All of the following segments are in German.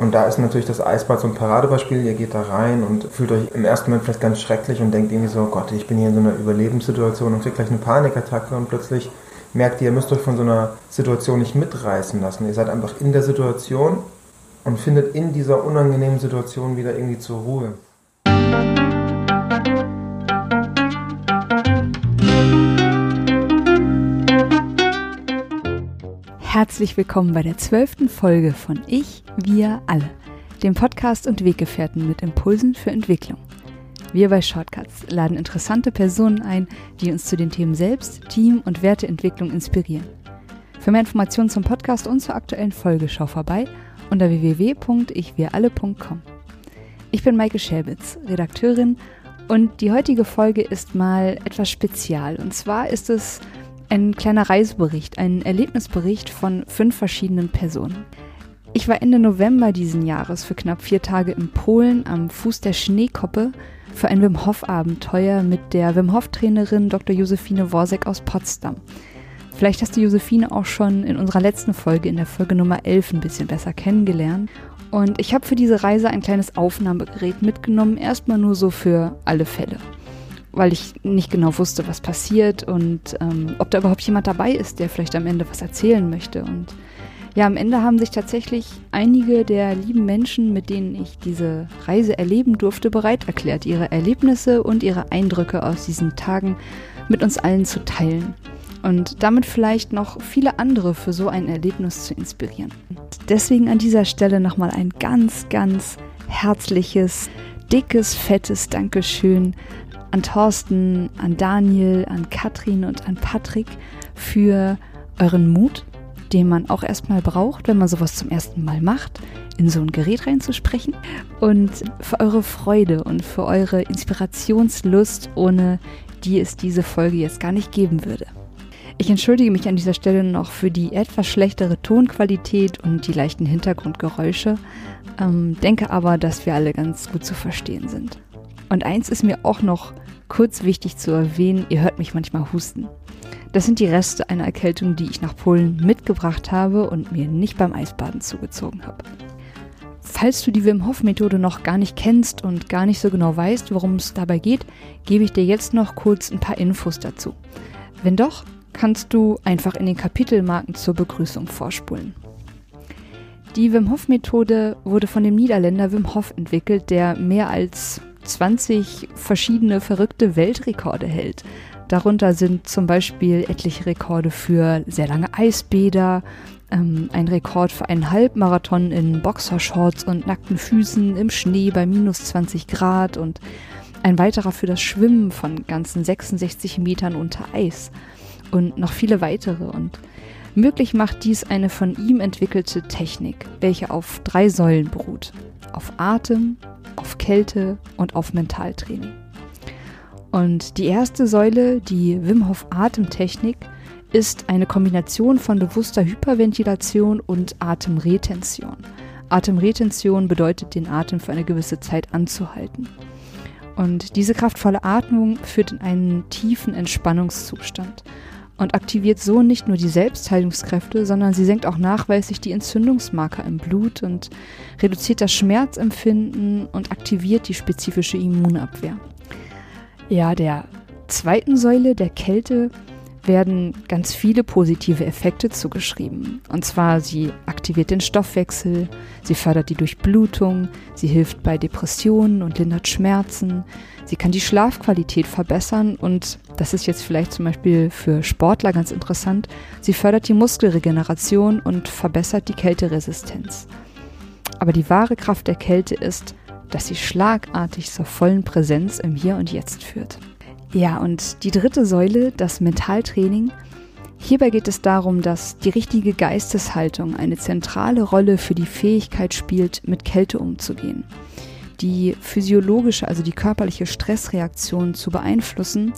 Und da ist natürlich das Eisbad so ein Paradebeispiel. Ihr geht da rein und fühlt euch im ersten Moment vielleicht ganz schrecklich und denkt irgendwie so, oh Gott, ich bin hier in so einer Überlebenssituation und kriegt gleich eine Panikattacke und plötzlich merkt ihr, ihr müsst euch von so einer Situation nicht mitreißen lassen. Ihr seid einfach in der Situation und findet in dieser unangenehmen Situation wieder irgendwie zur Ruhe. Herzlich willkommen bei der zwölften Folge von Ich, Wir, Alle, dem Podcast und Weggefährten mit Impulsen für Entwicklung. Wir bei Shortcuts laden interessante Personen ein, die uns zu den Themen Selbst, Team und Werteentwicklung inspirieren. Für mehr Informationen zum Podcast und zur aktuellen Folge schau vorbei unter www.ichwiralle.com. Ich bin Maike Schäbitz, Redakteurin und die heutige Folge ist mal etwas spezial. Und zwar ist es ein kleiner Reisebericht, ein Erlebnisbericht von fünf verschiedenen Personen. Ich war Ende November diesen Jahres für knapp vier Tage in Polen am Fuß der Schneekoppe für ein Wim Hof Abenteuer mit der Wim Hof Trainerin Dr. Josephine Worsek aus Potsdam. Vielleicht hast du Josephine auch schon in unserer letzten Folge, in der Folge Nummer 11, ein bisschen besser kennengelernt. Und ich habe für diese Reise ein kleines Aufnahmegerät mitgenommen, erstmal nur so für alle Fälle weil ich nicht genau wusste, was passiert und ähm, ob da überhaupt jemand dabei ist, der vielleicht am Ende was erzählen möchte. Und ja, am Ende haben sich tatsächlich einige der lieben Menschen, mit denen ich diese Reise erleben durfte, bereit erklärt, ihre Erlebnisse und ihre Eindrücke aus diesen Tagen mit uns allen zu teilen. Und damit vielleicht noch viele andere für so ein Erlebnis zu inspirieren. Deswegen an dieser Stelle nochmal ein ganz, ganz herzliches, dickes, fettes Dankeschön an Thorsten, an Daniel, an Katrin und an Patrick für euren Mut, den man auch erstmal braucht, wenn man sowas zum ersten Mal macht, in so ein Gerät reinzusprechen und für eure Freude und für eure Inspirationslust, ohne die es diese Folge jetzt gar nicht geben würde. Ich entschuldige mich an dieser Stelle noch für die etwas schlechtere Tonqualität und die leichten Hintergrundgeräusche, ähm, denke aber, dass wir alle ganz gut zu verstehen sind. Und eins ist mir auch noch kurz wichtig zu erwähnen, ihr hört mich manchmal husten. Das sind die Reste einer Erkältung, die ich nach Polen mitgebracht habe und mir nicht beim Eisbaden zugezogen habe. Falls du die Wim Hof Methode noch gar nicht kennst und gar nicht so genau weißt, worum es dabei geht, gebe ich dir jetzt noch kurz ein paar Infos dazu. Wenn doch, kannst du einfach in den Kapitelmarken zur Begrüßung vorspulen. Die Wim Hof Methode wurde von dem Niederländer Wim Hof entwickelt, der mehr als 20 verschiedene verrückte Weltrekorde hält. Darunter sind zum Beispiel etliche Rekorde für sehr lange Eisbäder, ähm, ein Rekord für einen Halbmarathon in Boxershorts und nackten Füßen im Schnee bei minus 20 Grad und ein weiterer für das Schwimmen von ganzen 66 Metern unter Eis und noch viele weitere. Und möglich macht dies eine von ihm entwickelte Technik, welche auf drei Säulen beruht. Auf Atem, auf Kälte und auf Mentaltraining. Und die erste Säule, die Wim Hof Atemtechnik, ist eine Kombination von bewusster Hyperventilation und Atemretention. Atemretention bedeutet, den Atem für eine gewisse Zeit anzuhalten. Und diese kraftvolle Atmung führt in einen tiefen Entspannungszustand und aktiviert so nicht nur die Selbstheilungskräfte, sondern sie senkt auch nachweislich die Entzündungsmarker im Blut und reduziert das Schmerzempfinden und aktiviert die spezifische Immunabwehr. Ja, der zweiten Säule der Kälte werden ganz viele positive Effekte zugeschrieben. Und zwar, sie aktiviert den Stoffwechsel, sie fördert die Durchblutung, sie hilft bei Depressionen und lindert Schmerzen, sie kann die Schlafqualität verbessern und, das ist jetzt vielleicht zum Beispiel für Sportler ganz interessant, sie fördert die Muskelregeneration und verbessert die Kälteresistenz. Aber die wahre Kraft der Kälte ist, dass sie schlagartig zur vollen Präsenz im Hier und Jetzt führt. Ja, und die dritte Säule, das Mentaltraining. Hierbei geht es darum, dass die richtige Geisteshaltung eine zentrale Rolle für die Fähigkeit spielt, mit Kälte umzugehen. Die physiologische, also die körperliche Stressreaktion zu beeinflussen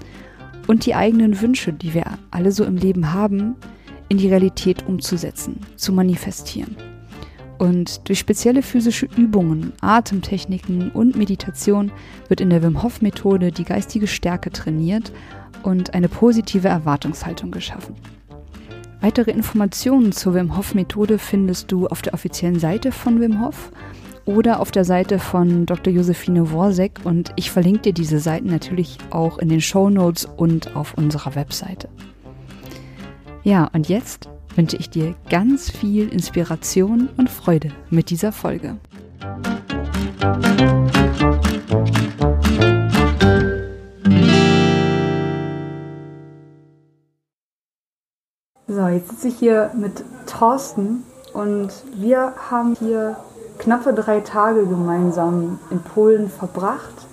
und die eigenen Wünsche, die wir alle so im Leben haben, in die Realität umzusetzen, zu manifestieren. Und durch spezielle physische Übungen, Atemtechniken und Meditation wird in der Wim Hof Methode die geistige Stärke trainiert und eine positive Erwartungshaltung geschaffen. Weitere Informationen zur Wim Hof Methode findest du auf der offiziellen Seite von Wim Hof oder auf der Seite von Dr. Josephine Worsek und ich verlinke dir diese Seiten natürlich auch in den Show Notes und auf unserer Webseite. Ja, und jetzt wünsche ich dir ganz viel Inspiration und Freude mit dieser Folge. So, jetzt sitze ich hier mit Thorsten und wir haben hier knappe drei Tage gemeinsam in Polen verbracht.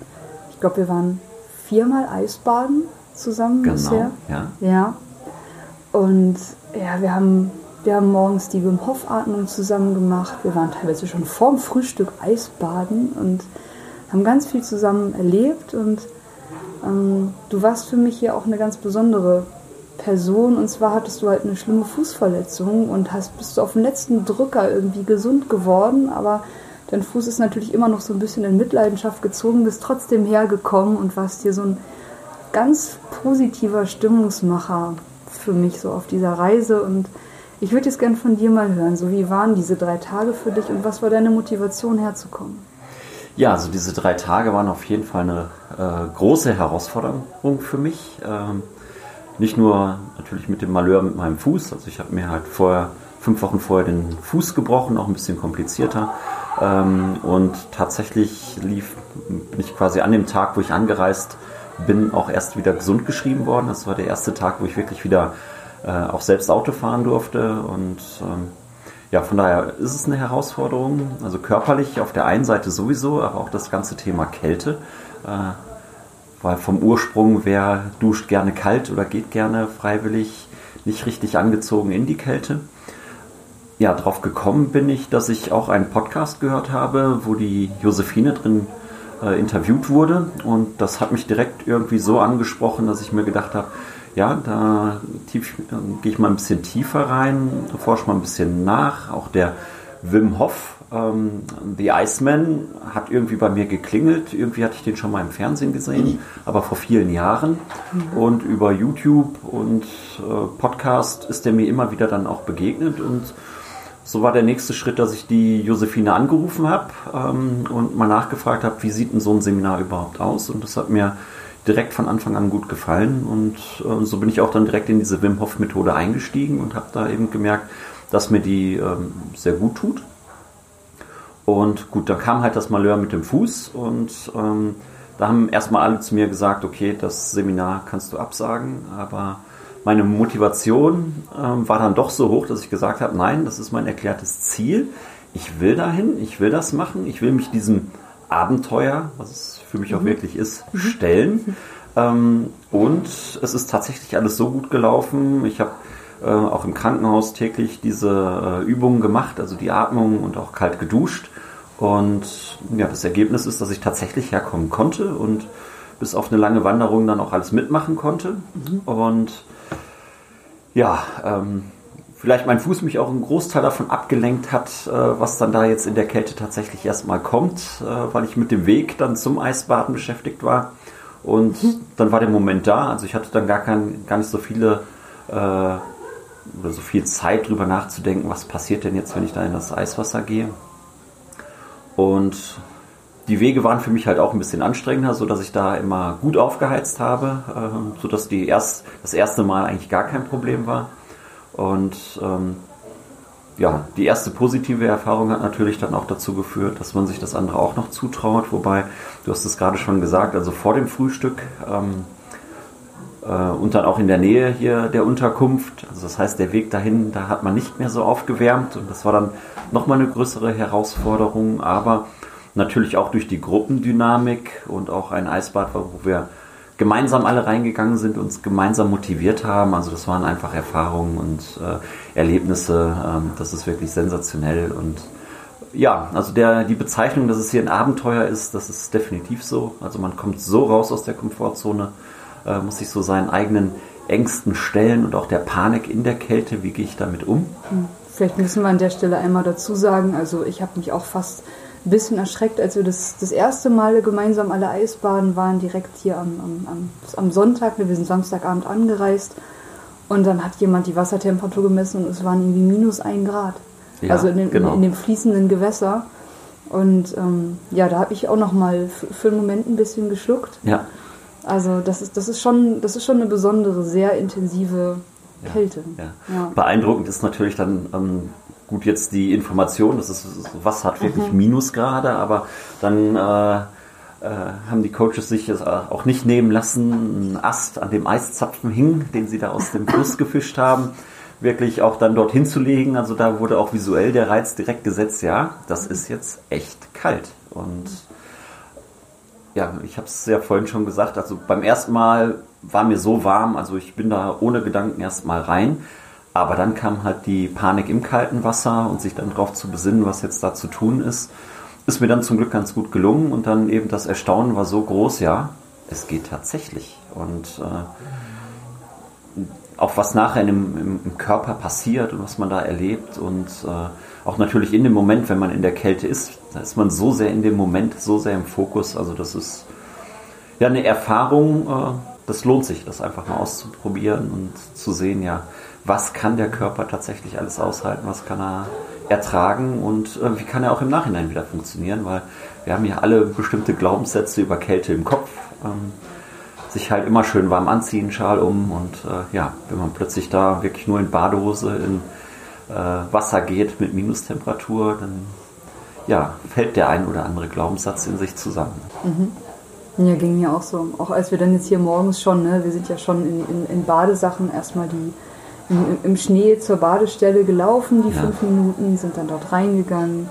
Ich glaube, wir waren viermal Eisbaden zusammen genau, bisher. Ja. ja. Und ja, wir haben, wir haben morgens die Wim Hof Atmung zusammen gemacht. Wir waren teilweise schon vorm Frühstück Eisbaden und haben ganz viel zusammen erlebt. Und ähm, du warst für mich hier auch eine ganz besondere Person. Und zwar hattest du halt eine schlimme Fußverletzung und hast, bist du auf den letzten Drücker irgendwie gesund geworden. Aber dein Fuß ist natürlich immer noch so ein bisschen in Mitleidenschaft gezogen, bist trotzdem hergekommen und warst hier so ein ganz positiver Stimmungsmacher für mich so auf dieser Reise. Und ich würde jetzt gerne von dir mal hören. So, wie waren diese drei Tage für dich und was war deine Motivation herzukommen? Ja, also diese drei Tage waren auf jeden Fall eine äh, große Herausforderung für mich. Ähm, nicht nur natürlich mit dem Malheur mit meinem Fuß, also ich habe mir halt vorher, fünf Wochen vorher den Fuß gebrochen, auch ein bisschen komplizierter. Ähm, und tatsächlich lief, bin ich quasi an dem Tag, wo ich angereist bin, auch erst wieder gesund geschrieben worden. Das war der erste Tag, wo ich wirklich wieder äh, auch selbst Auto fahren durfte. Und ähm, ja, von daher ist es eine Herausforderung. Also körperlich auf der einen Seite sowieso, aber auch das ganze Thema Kälte. Äh, weil vom Ursprung, wer duscht gerne kalt oder geht gerne freiwillig nicht richtig angezogen in die Kälte. Ja, drauf gekommen bin ich, dass ich auch einen Podcast gehört habe, wo die Josephine drin äh, interviewt wurde. Und das hat mich direkt irgendwie so angesprochen, dass ich mir gedacht habe, ja, da äh, gehe ich mal ein bisschen tiefer rein, forsche mal ein bisschen nach. Auch der Wim Hof, ähm, The Iceman, hat irgendwie bei mir geklingelt. Irgendwie hatte ich den schon mal im Fernsehen gesehen, aber vor vielen Jahren. Und über YouTube und äh, Podcast ist der mir immer wieder dann auch begegnet und so war der nächste Schritt, dass ich die Josephine angerufen habe ähm, und mal nachgefragt habe, wie sieht denn so ein Seminar überhaupt aus? Und das hat mir direkt von Anfang an gut gefallen. Und äh, so bin ich auch dann direkt in diese Wim Hof Methode eingestiegen und habe da eben gemerkt, dass mir die ähm, sehr gut tut. Und gut, da kam halt das Malheur mit dem Fuß und ähm, da haben erstmal alle zu mir gesagt, okay, das Seminar kannst du absagen, aber meine Motivation ähm, war dann doch so hoch, dass ich gesagt habe, nein, das ist mein erklärtes Ziel. Ich will dahin, ich will das machen, ich will mich diesem Abenteuer, was es für mich auch mhm. wirklich ist, mhm. stellen. Ähm, und es ist tatsächlich alles so gut gelaufen. Ich habe äh, auch im Krankenhaus täglich diese äh, Übungen gemacht, also die Atmung und auch kalt geduscht. Und ja, das Ergebnis ist, dass ich tatsächlich herkommen konnte und bis auf eine lange Wanderung dann auch alles mitmachen konnte. Mhm. Und ja, ähm, vielleicht mein Fuß mich auch einen Großteil davon abgelenkt hat, äh, was dann da jetzt in der Kälte tatsächlich erstmal kommt, äh, weil ich mit dem Weg dann zum Eisbaden beschäftigt war. Und mhm. dann war der Moment da. Also ich hatte dann gar, kein, gar nicht so viele äh, oder so viel Zeit drüber nachzudenken, was passiert denn jetzt, wenn ich da in das Eiswasser gehe. Und die Wege waren für mich halt auch ein bisschen anstrengender, so dass ich da immer gut aufgeheizt habe, äh, so dass die erst, das erste Mal eigentlich gar kein Problem war. Und ähm, ja, die erste positive Erfahrung hat natürlich dann auch dazu geführt, dass man sich das andere auch noch zutraut. Wobei, du hast es gerade schon gesagt, also vor dem Frühstück ähm, äh, und dann auch in der Nähe hier der Unterkunft. Also das heißt, der Weg dahin, da hat man nicht mehr so aufgewärmt und das war dann nochmal eine größere Herausforderung. Aber Natürlich auch durch die Gruppendynamik und auch ein Eisbad, wo wir gemeinsam alle reingegangen sind, uns gemeinsam motiviert haben. Also das waren einfach Erfahrungen und äh, Erlebnisse. Ähm, das ist wirklich sensationell. Und ja, also der, die Bezeichnung, dass es hier ein Abenteuer ist, das ist definitiv so. Also man kommt so raus aus der Komfortzone, äh, muss sich so seinen eigenen Ängsten stellen und auch der Panik in der Kälte. Wie gehe ich damit um? Hm. Vielleicht müssen wir an der Stelle einmal dazu sagen, also ich habe mich auch fast ein bisschen erschreckt, als wir das, das erste Mal gemeinsam alle Eisbaden waren, direkt hier am, am, am, Sonntag. Wir sind Samstagabend angereist Und dann hat jemand die Wassertemperatur gemessen und es waren irgendwie minus ein Grad. Ja, also in, den, genau. in, in dem fließenden Gewässer. Und ähm, ja, da habe ich auch noch mal für, einen Moment ein bisschen geschluckt. Ja, Also das ist, das ist schon, das ist schon eine besondere, sehr intensive Kälte. Ja. Ja. Beeindruckend ist natürlich dann ähm, gut jetzt die Information, dass es was hat wirklich Minusgrade, aber dann äh, äh, haben die Coaches sich es auch nicht nehmen lassen, ein Ast an dem Eiszapfen hing, den sie da aus dem Fluss gefischt haben, wirklich auch dann dorthin zu legen. Also da wurde auch visuell der Reiz direkt gesetzt, ja, das ist jetzt echt kalt. Und ja, ich habe es ja vorhin schon gesagt, also beim ersten Mal war mir so warm, also ich bin da ohne Gedanken erstmal rein, aber dann kam halt die Panik im kalten Wasser und sich dann darauf zu besinnen, was jetzt da zu tun ist, ist mir dann zum Glück ganz gut gelungen und dann eben das Erstaunen war so groß, ja, es geht tatsächlich und äh, auch was nachher im, im Körper passiert und was man da erlebt und äh, auch natürlich in dem Moment, wenn man in der Kälte ist, da ist man so sehr in dem Moment, so sehr im Fokus. Also das ist ja eine Erfahrung, äh, das lohnt sich, das einfach mal auszuprobieren und zu sehen, ja, was kann der Körper tatsächlich alles aushalten, was kann er ertragen und äh, wie kann er auch im Nachhinein wieder funktionieren, weil wir haben ja alle bestimmte Glaubenssätze über Kälte im Kopf. Ähm, sich halt immer schön warm anziehen, Schal um und äh, ja, wenn man plötzlich da wirklich nur in Badehose in äh, Wasser geht mit Minustemperatur, dann ja, fällt der ein oder andere Glaubenssatz in sich zusammen. Ja, ging mir auch so. Auch als wir dann jetzt hier morgens schon, ne, wir sind ja schon in, in, in Badesachen erstmal die im, Schnee zur Badestelle gelaufen, die Ja. fünf Minuten, sind dann dort reingegangen,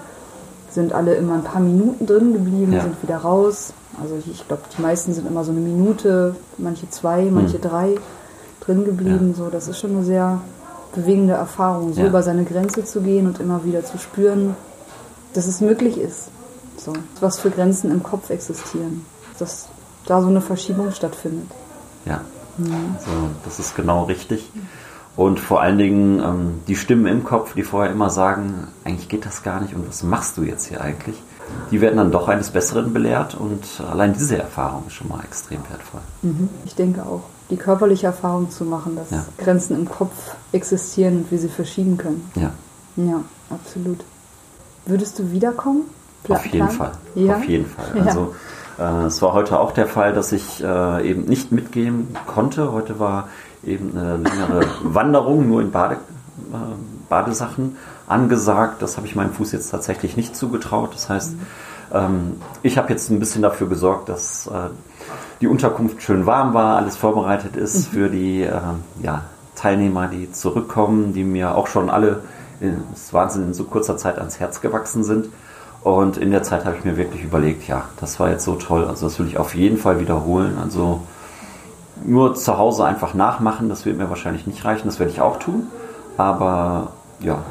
sind alle immer ein paar Minuten drin geblieben, Ja. sind wieder raus. Also ich, glaube, die meisten sind immer so eine Minute, manche zwei, manche drei drin geblieben. So, das ist schon eine sehr bewegende Erfahrung, so Ja. über seine Grenze zu gehen und immer wieder zu spüren, dass es möglich ist. So, was für Grenzen im Kopf existieren. Dass da so eine Verschiebung stattfindet. Ja, also das ist genau richtig. Und vor allen Dingen ähm, die Stimmen im Kopf, die vorher immer sagen, eigentlich geht das gar nicht und was machst du jetzt hier eigentlich? Die werden dann doch eines Besseren belehrt und allein diese Erfahrung ist schon mal extrem wertvoll. Ich denke auch, die körperliche Erfahrung zu machen, dass Ja. Grenzen im Kopf existieren und wir sie verschieben können. Ja, Ja, absolut. Würdest du wiederkommen? Pla- auf jeden Plan? Fall. Ja? Auf jeden Fall. Ja. Also äh, es war heute auch der Fall, dass ich äh, eben nicht mitgehen konnte. Heute war eben eine längere Wanderung, nur in Bade, äh, Badesachen angesagt. Das habe ich meinem Fuß jetzt tatsächlich nicht zugetraut. Das heißt, ähm, ich habe jetzt ein bisschen dafür gesorgt, dass äh, die Unterkunft schön warm war, alles vorbereitet ist für die äh, ja, Teilnehmer, die zurückkommen, die mir auch schon alle, in, das ist Wahnsinn, in so kurzer Zeit ans Herz gewachsen sind. Und in der Zeit habe ich mir wirklich überlegt, ja, das war jetzt so toll. Also das will ich auf jeden Fall wiederholen. Also nur zu Hause einfach nachmachen, das wird mir wahrscheinlich nicht reichen. Das werde ich auch tun. Aber ja,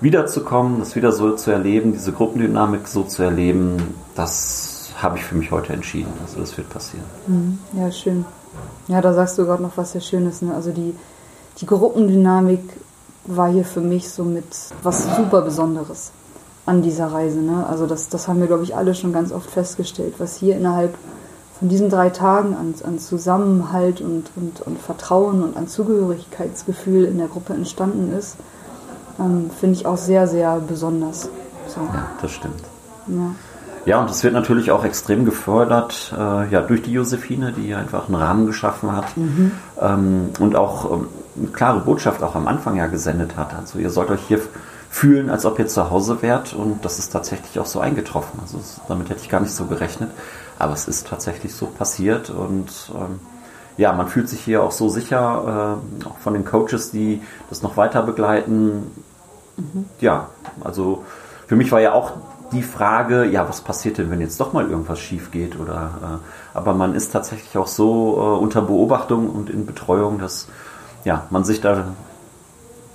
wiederzukommen, das wieder so zu erleben, diese Gruppendynamik so zu erleben, das habe ich für mich heute entschieden. Also das wird passieren. Mhm. Ja, schön. Ja, da sagst du gerade noch was sehr Schönes. Ne? Also die, die Gruppendynamik war hier für mich so mit was super Besonderes an dieser Reise. Ne? Also das, das haben wir, glaube ich, alle schon ganz oft festgestellt, was hier innerhalb von diesen drei Tagen an, an Zusammenhalt und, und, und Vertrauen und an Zugehörigkeitsgefühl in der Gruppe entstanden ist, ähm, finde ich auch sehr, sehr besonders. So, Ja, das stimmt. ja. Ja, und es wird natürlich auch extrem gefördert äh, ja, durch die Josephine, die hier einfach einen Rahmen geschaffen hat ähm, und auch ähm, eine klare Botschaft auch am Anfang ja gesendet hat. Also ihr sollt euch hier fühlen, als ob ihr zu Hause wärt und das ist tatsächlich auch so eingetroffen. Also damit hätte ich gar nicht so gerechnet, aber es ist tatsächlich so passiert und ähm, ja, man fühlt sich hier auch so sicher, äh, auch von den Coaches, die das noch weiter begleiten. Ja, also für mich war ja auch die Frage, ja, was passiert denn, wenn jetzt doch mal irgendwas schief geht? Oder, äh, aber man ist tatsächlich auch so äh, unter Beobachtung und in Betreuung, dass ja, man sich da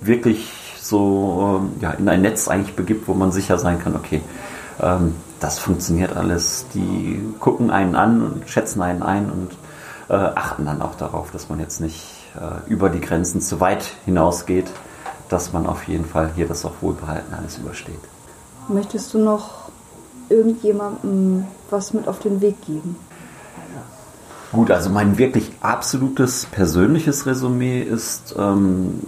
wirklich so ähm, ja, in ein Netz eigentlich begibt, wo man sicher sein kann, okay, ähm, das funktioniert alles. Die gucken einen an und schätzen einen ein und äh, achten dann auch darauf, dass man jetzt nicht äh, über die Grenzen zu weit hinausgeht, dass man auf jeden Fall hier das auch wohlbehalten alles übersteht. Möchtest du noch irgendjemandem was mit auf den Weg geben? Gut, also mein wirklich absolutes persönliches Resümee ist, ähm,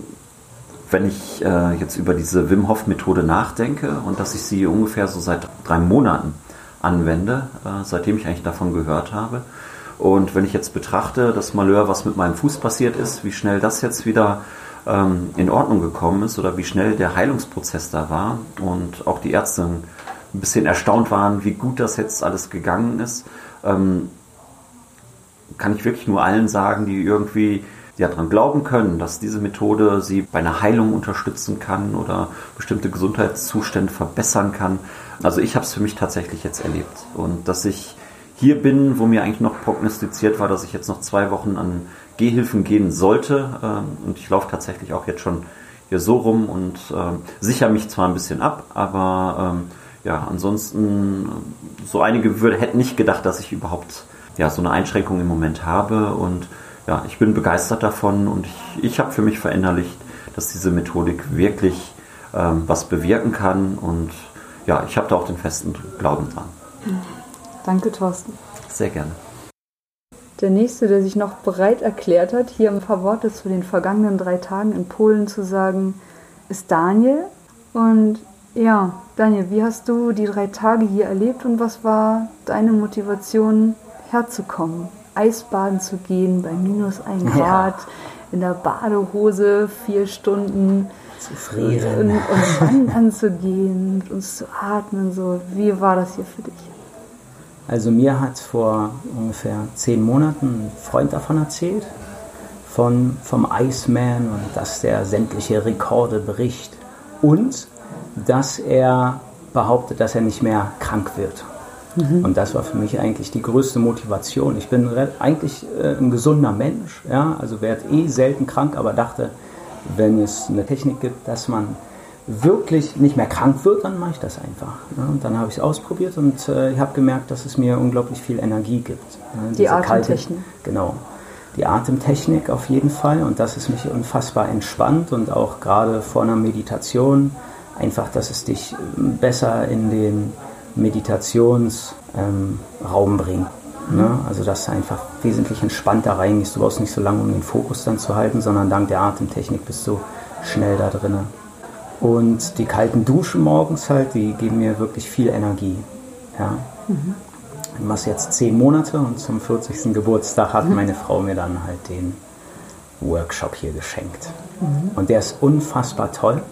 wenn ich äh, jetzt über diese Wim Hof Methode nachdenke und dass ich sie ungefähr so seit drei Monaten anwende, äh, seitdem ich eigentlich davon gehört habe. Und wenn ich jetzt betrachte, das Malheur, was mit meinem Fuß passiert ist, wie schnell das jetzt wieder ähm, in Ordnung gekommen ist oder wie schnell der Heilungsprozess da war und auch die Ärzte ein bisschen erstaunt waren, wie gut das jetzt alles gegangen ist, ähm, kann ich wirklich nur allen sagen, die irgendwie ja, daran glauben können, dass diese Methode sie bei einer Heilung unterstützen kann oder bestimmte Gesundheitszustände verbessern kann. Also ich habe es für mich tatsächlich jetzt erlebt. Und dass ich hier bin, wo mir eigentlich noch prognostiziert war, dass ich jetzt noch zwei Wochen an Gehhilfen gehen sollte. Ähm, und ich laufe tatsächlich auch jetzt schon hier so rum und ähm, sichere mich zwar ein bisschen ab, aber ähm, ja, ansonsten, so einige würde, hätten nicht gedacht, dass ich überhaupt ja, so eine Einschränkung im Moment habe. Und ja, ich bin begeistert davon und ich, ich habe für mich verinnerlicht, dass diese Methodik wirklich ähm, was bewirken kann. Und ja, ich habe da auch den festen Glauben dran. Danke, Thorsten. Sehr gerne. Der nächste, der sich noch bereit erklärt hat, hier ein paar Worte zu den vergangenen drei Tagen in Polen zu sagen, ist Daniel. Und ja, Daniel, wie hast du die drei Tage hier erlebt und was war deine Motivation, herzukommen? Eisbaden zu gehen bei minus ein Grad, ja. in der Badehose vier Stunden zu frieren und, und wandern zu gehen, mit uns zu atmen. So, wie war das hier für dich? Also mir hat vor ungefähr zehn Monaten ein Freund davon erzählt, von, vom Iceman und dass der sämtliche Rekorde bricht und dass er behauptet, dass er nicht mehr krank wird. Mhm. Und das war für mich eigentlich die größte Motivation. Ich bin eigentlich äh, ein gesunder Mensch, ja, also werde eh selten krank, aber dachte, wenn es eine Technik gibt, dass man wirklich nicht mehr krank wird, dann mache ich das einfach. Ja, und dann habe ich es ausprobiert und äh, ich habe gemerkt, dass es mir unglaublich viel Energie gibt. Ja, die Atemtechnik. Genau. Die Atemtechnik auf jeden Fall und dass es mich unfassbar entspannt und auch gerade vor einer Meditation einfach, dass es dich besser in den Meditationsraum ähm, bringt. Ne? Also dass du einfach wesentlich entspannter reingehst. Du brauchst nicht so lange, um den Fokus dann zu halten, sondern dank der Atemtechnik bist du schnell da drinnen. Und die kalten Duschen morgens halt, die geben mir wirklich viel Energie. Ja. Mhm. Ich mache jetzt zehn Monate und zum 40. Geburtstag hat mhm. meine Frau mir dann halt den Workshop hier geschenkt. Mhm. Und der ist unfassbar toll.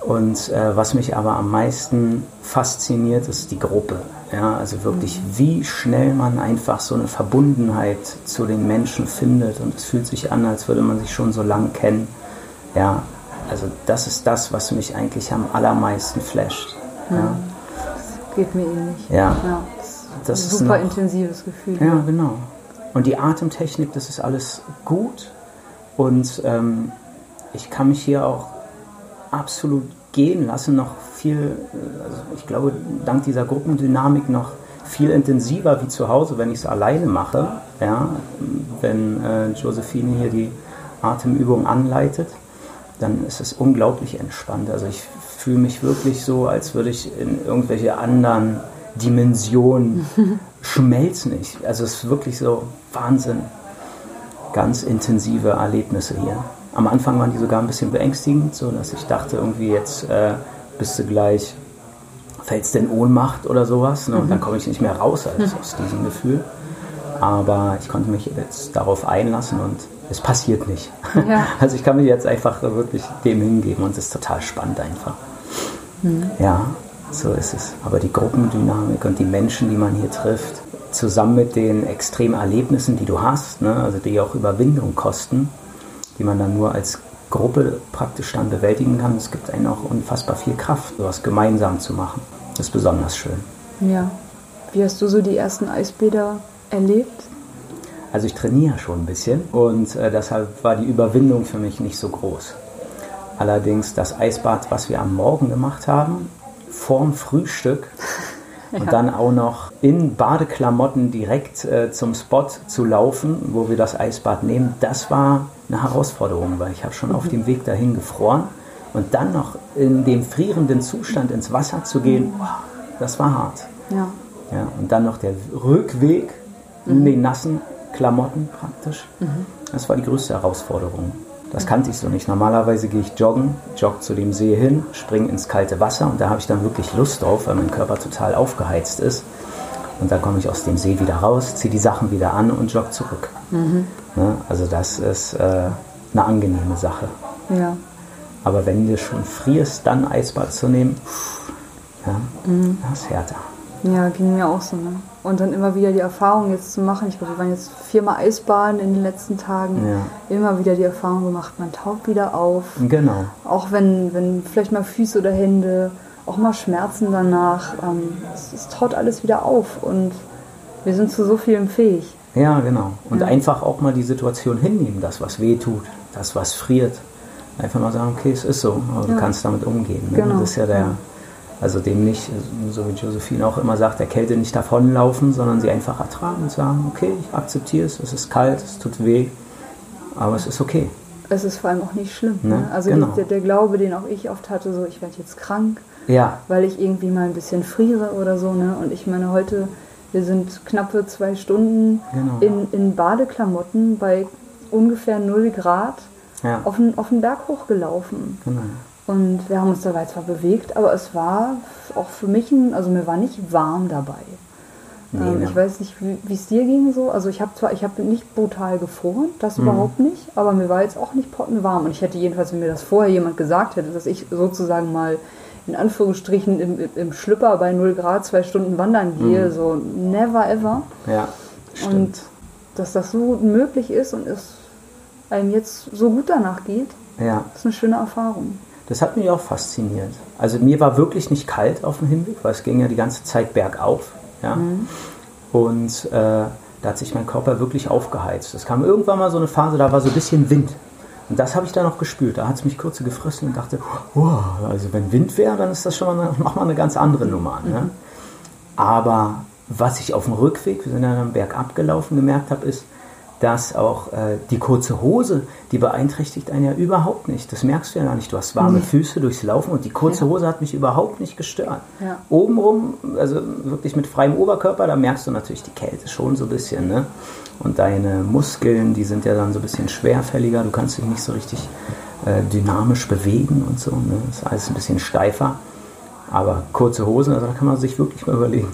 Und äh, was mich aber am meisten fasziniert, ist die Gruppe. Ja, also wirklich, mhm. wie schnell man einfach so eine Verbundenheit zu den Menschen findet. Und es fühlt sich an, als würde man sich schon so lange kennen. Ja, also das ist das, was mich eigentlich am allermeisten flasht. Ja. ja. Das geht mir ähnlich. Ja. ja das, ist ein super noch, intensives Gefühl. Ja, genau. Und die Atemtechnik, das ist alles gut. Und ähm, ich kann mich hier auch absolut gehen lassen, noch viel, also ich glaube, dank dieser Gruppendynamik noch viel intensiver wie zu Hause, wenn ich es alleine mache. Ja, wenn äh, Josephine hier die Atemübung anleitet dann ist es unglaublich entspannt. Also ich fühle mich wirklich so, als würde ich in irgendwelche anderen Dimensionen schmelzen. Ich, also es ist wirklich so Wahnsinn. Ganz intensive Erlebnisse hier. Am Anfang waren die sogar ein bisschen beängstigend, so dass ich dachte, irgendwie jetzt äh, bist du gleich, fällst du in Ohnmacht oder sowas. Ne? Und dann komme ich nicht mehr raus als aus diesem Gefühl. Aber ich konnte mich jetzt darauf einlassen und es passiert nicht. Ja. Also ich kann mich jetzt einfach wirklich dem hingeben und es ist total spannend einfach. Mhm. Ja, so ist es. Aber die Gruppendynamik und die Menschen, die man hier trifft, zusammen mit den extremen Erlebnissen, die du hast, ne, also die auch Überwindung kosten, die man dann nur als Gruppe praktisch dann bewältigen kann, es gibt einen auch unfassbar viel Kraft, sowas gemeinsam zu machen. Das ist besonders schön. Ja. Wie hast du so die ersten Eisbäder erlebt? Also ich trainiere schon ein bisschen und äh, deshalb war die Überwindung für mich nicht so groß. Allerdings das Eisbad, was wir am Morgen gemacht haben, vorm Frühstück ja. und dann auch noch in Badeklamotten direkt äh, zum Spot zu laufen, wo wir das Eisbad nehmen, das war eine Herausforderung, weil ich habe schon mhm. auf dem Weg dahin gefroren und dann noch in dem frierenden Zustand ins Wasser zu gehen, mhm. das war hart. Ja. Ja, und dann noch der Rückweg in den nassen Klamotten praktisch. Das war die größte Herausforderung. Das kannte ich so nicht. Normalerweise gehe ich joggen, jogge zu dem See hin, springe ins kalte Wasser und da habe ich dann wirklich Lust drauf, weil mein Körper total aufgeheizt ist. Und dann komme ich aus dem See wieder raus, ziehe die Sachen wieder an und jogge zurück. Ne? Also das ist äh, eine angenehme Sache. Ja. Aber wenn du schon frierst, dann Eisbad zu nehmen, ja, das ist härter. Ja, ging mir auch so, ne? Und dann immer wieder die Erfahrung jetzt zu machen. Ich glaube, wir waren jetzt viermal Eisbaden in den letzten Tagen. Ja. Immer wieder die Erfahrung gemacht, man taucht wieder auf. Genau. Auch wenn, wenn vielleicht mal Füße oder Hände, auch mal Schmerzen danach. Ähm, es, es taut alles wieder auf und wir sind zu so vielem fähig. Ja, genau. Und Ja. einfach auch mal die Situation hinnehmen, das, was weh tut, das, was friert. Einfach mal sagen, okay, es ist so, aber Ja. du kannst damit umgehen. Ne? Genau. Das ist ja der, also dem nicht, so wie Josephine auch immer sagt, der Kälte nicht davonlaufen, sondern sie einfach ertragen und sagen, okay, ich akzeptiere es, es ist kalt, es tut weh, aber es ist okay. Es ist vor allem auch nicht schlimm. Ne? Ne? Also Genau. der, der Glaube, den auch ich oft hatte, so ich werde jetzt krank, Ja, weil ich irgendwie mal ein bisschen friere oder so. Ne? Und ich meine, heute, wir sind knappe zwei Stunden Genau. in, in Badeklamotten bei ungefähr 0 Grad ja, auf den, auf den Berg hochgelaufen. genau. Und wir haben uns dabei zwar bewegt, aber es war auch für mich, ein, also mir war nicht warm dabei. Ähm, ich weiß nicht, wie es dir ging so. Also ich habe zwar, ich habe nicht brutal gefroren, das Mhm. überhaupt nicht, aber mir war jetzt auch nicht pottenwarm. Und ich hätte jedenfalls, wenn mir das vorher jemand gesagt hätte, dass ich sozusagen mal in Anführungsstrichen im, im- Schlüpper bei 0 Grad zwei Stunden wandern gehe, so never ever. Ja, stimmt. Und dass das so gut möglich ist und es einem jetzt so gut danach geht, ja. ist eine schöne Erfahrung. Das hat mich auch fasziniert. Also mir war wirklich nicht kalt auf dem Hinweg, weil es ging ja die ganze Zeit bergauf. Ja? Und äh, da hat sich mein Körper wirklich aufgeheizt. Es kam irgendwann mal so eine Phase, da war so ein bisschen Wind. Und das habe ich dann auch gespürt. Da hat es mich kurz gefressen und dachte, oh, also wenn Wind wäre, dann ist das schon mal eine, noch mal eine ganz andere Nummer. Ne? Aber was ich auf dem Rückweg, wir sind ja dann bergab gelaufen, gemerkt habe, ist, dass auch äh, die kurze Hose, die beeinträchtigt einen ja überhaupt nicht. Das merkst du ja gar nicht. Du hast warme Füße durchs Laufen und die kurze Hose hat mich überhaupt nicht gestört. Ja. Obenrum, also wirklich mit freiem Oberkörper, da merkst du natürlich die Kälte schon so ein bisschen. Ne? Und deine Muskeln, die sind ja dann so ein bisschen schwerfälliger. Du kannst dich nicht so richtig äh, dynamisch bewegen und so. Ne? Das ist alles ein bisschen steifer. Aber kurze Hosen, also da kann man sich wirklich mal überlegen,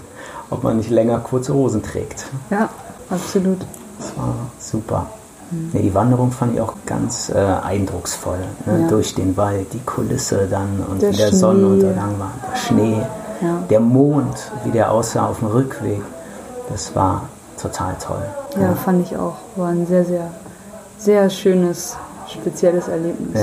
ob man nicht länger kurze Hosen trägt. Ja, absolut. Das war super. Ja, die Wanderung fand ich auch ganz äh, eindrucksvoll. Ne? Ja. Durch den Wald, die Kulisse dann und Der wie der Schnee. Sonnenuntergang war, der Schnee, Ja. der Mond, wie der aussah auf dem Rückweg. Das war total toll. Ja, fand ich auch. War ein sehr, sehr, sehr schönes, spezielles Erlebnis.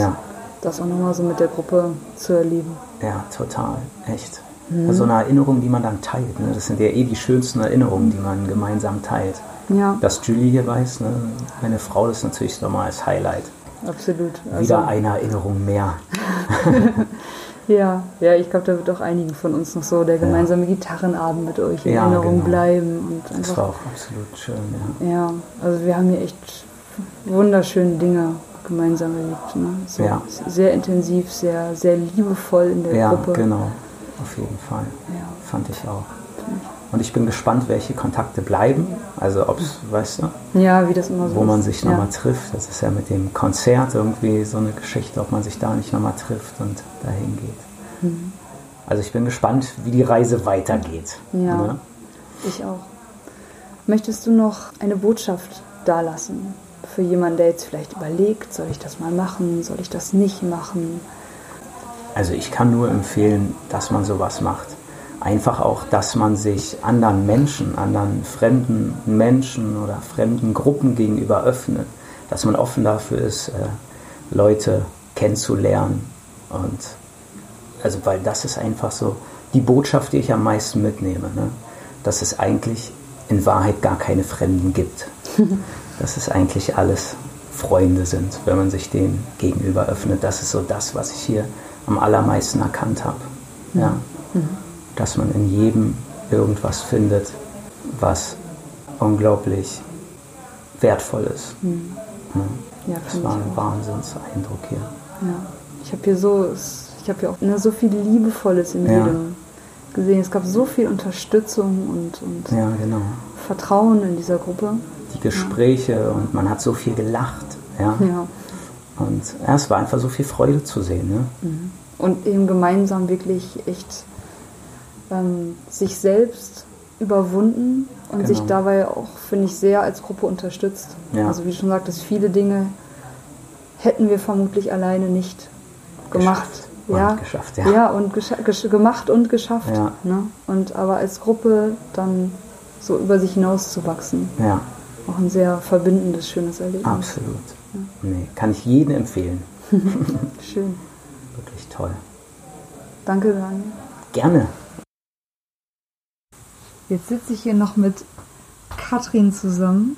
Das auch nochmal so mit der Gruppe zu erleben. Ja, total. Echt. Mhm. Also eine Erinnerung, die man dann teilt. Ne? Das sind ja eh die schönsten Erinnerungen, die man gemeinsam teilt. Ja, Dass Julie hier weiß, ne? meine Frau, das ist natürlich nochmal als Highlight. absolut. Also, Wieder eine Erinnerung mehr. Ja, ja, ich glaube, da wird auch einigen von uns noch so der gemeinsame Gitarrenabend mit euch in Ja, Erinnerung genau. bleiben. Und Das einfach, war auch absolut schön, ja. ja, also wir haben hier echt wunderschöne Dinge gemeinsam erlebt. Ne? So Ja. Sehr intensiv, sehr, sehr liebevoll in der Ja, Gruppe. genau. Auf jeden Fall. Ja. Fand ich auch. Und ich bin gespannt, welche Kontakte bleiben. Also ob es, weißt du, Ja, wie das immer so wo man sich ja. nochmal trifft. Das ist ja mit dem Konzert irgendwie so eine Geschichte, ob man sich da nicht nochmal trifft und dahin geht. Mhm. Also ich bin gespannt, wie die Reise weitergeht. Ja. Ne? Ich auch. Möchtest du noch eine Botschaft dalassen für jemanden, der jetzt vielleicht überlegt, soll ich das mal machen, soll ich das nicht machen? Also ich kann nur empfehlen, dass man sowas macht. Einfach auch, dass man sich anderen Menschen, anderen fremden Menschen oder fremden Gruppen gegenüber öffnet. Dass man offen dafür ist, äh, Leute kennenzulernen. Und also, weil das ist einfach so die Botschaft, die ich am meisten mitnehme. Ne? Dass es eigentlich in Wahrheit gar keine Fremden gibt. dass es eigentlich alles Freunde sind, wenn man sich denen gegenüber öffnet. Das ist so das, was ich hier am allermeisten erkannt habe. Ja. Dass man in jedem irgendwas findet, was unglaublich wertvoll ist. Ja, Das war ein auch. Wahnsinnseindruck hier. Ja. Ich habe hier so, ich habe hier auch ne, so viel Liebevolles in Ja. jedem gesehen. Es gab so viel Unterstützung und, und Ja, genau. Vertrauen in dieser Gruppe. Die Gespräche ja. und man hat so viel gelacht. Ja. ja. Und es war einfach so viel Freude zu sehen. Ne? Mhm. Und eben gemeinsam wirklich echt ähm, sich selbst überwunden und genau. sich dabei auch, finde ich, sehr als Gruppe unterstützt. Ja. Also wie du schon sagtest, viele Dinge hätten wir vermutlich alleine nicht gemacht. Geschafft. Ja, und geschafft, ja. Ja, und gesch gemacht und geschafft. Ja. Ne? Und aber als Gruppe dann so über sich hinaus zu wachsen. Ja. Auch ein sehr verbindendes, schönes Erlebnis. Absolut. Ja. Nee, kann ich jedem empfehlen. Schön. Wirklich toll. Danke, Daniel. Gerne. Jetzt sitze ich hier noch mit Katrin zusammen.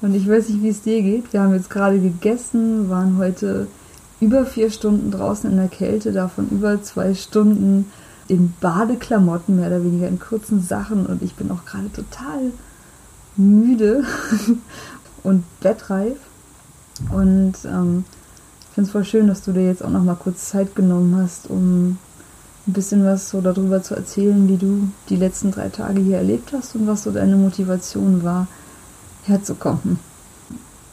Und ich weiß nicht, wie es dir geht. Wir haben jetzt gerade gegessen, waren heute über vier Stunden draußen in der Kälte, davon über zwei Stunden in Badeklamotten, mehr oder weniger in kurzen Sachen. Und ich bin auch gerade total müde und bettreif. Und ähm, ich finde es voll schön, dass du dir jetzt auch noch mal kurz Zeit genommen hast, um ein bisschen was so darüber zu erzählen, wie du die letzten drei Tage hier erlebt hast und was so deine Motivation war, herzukommen.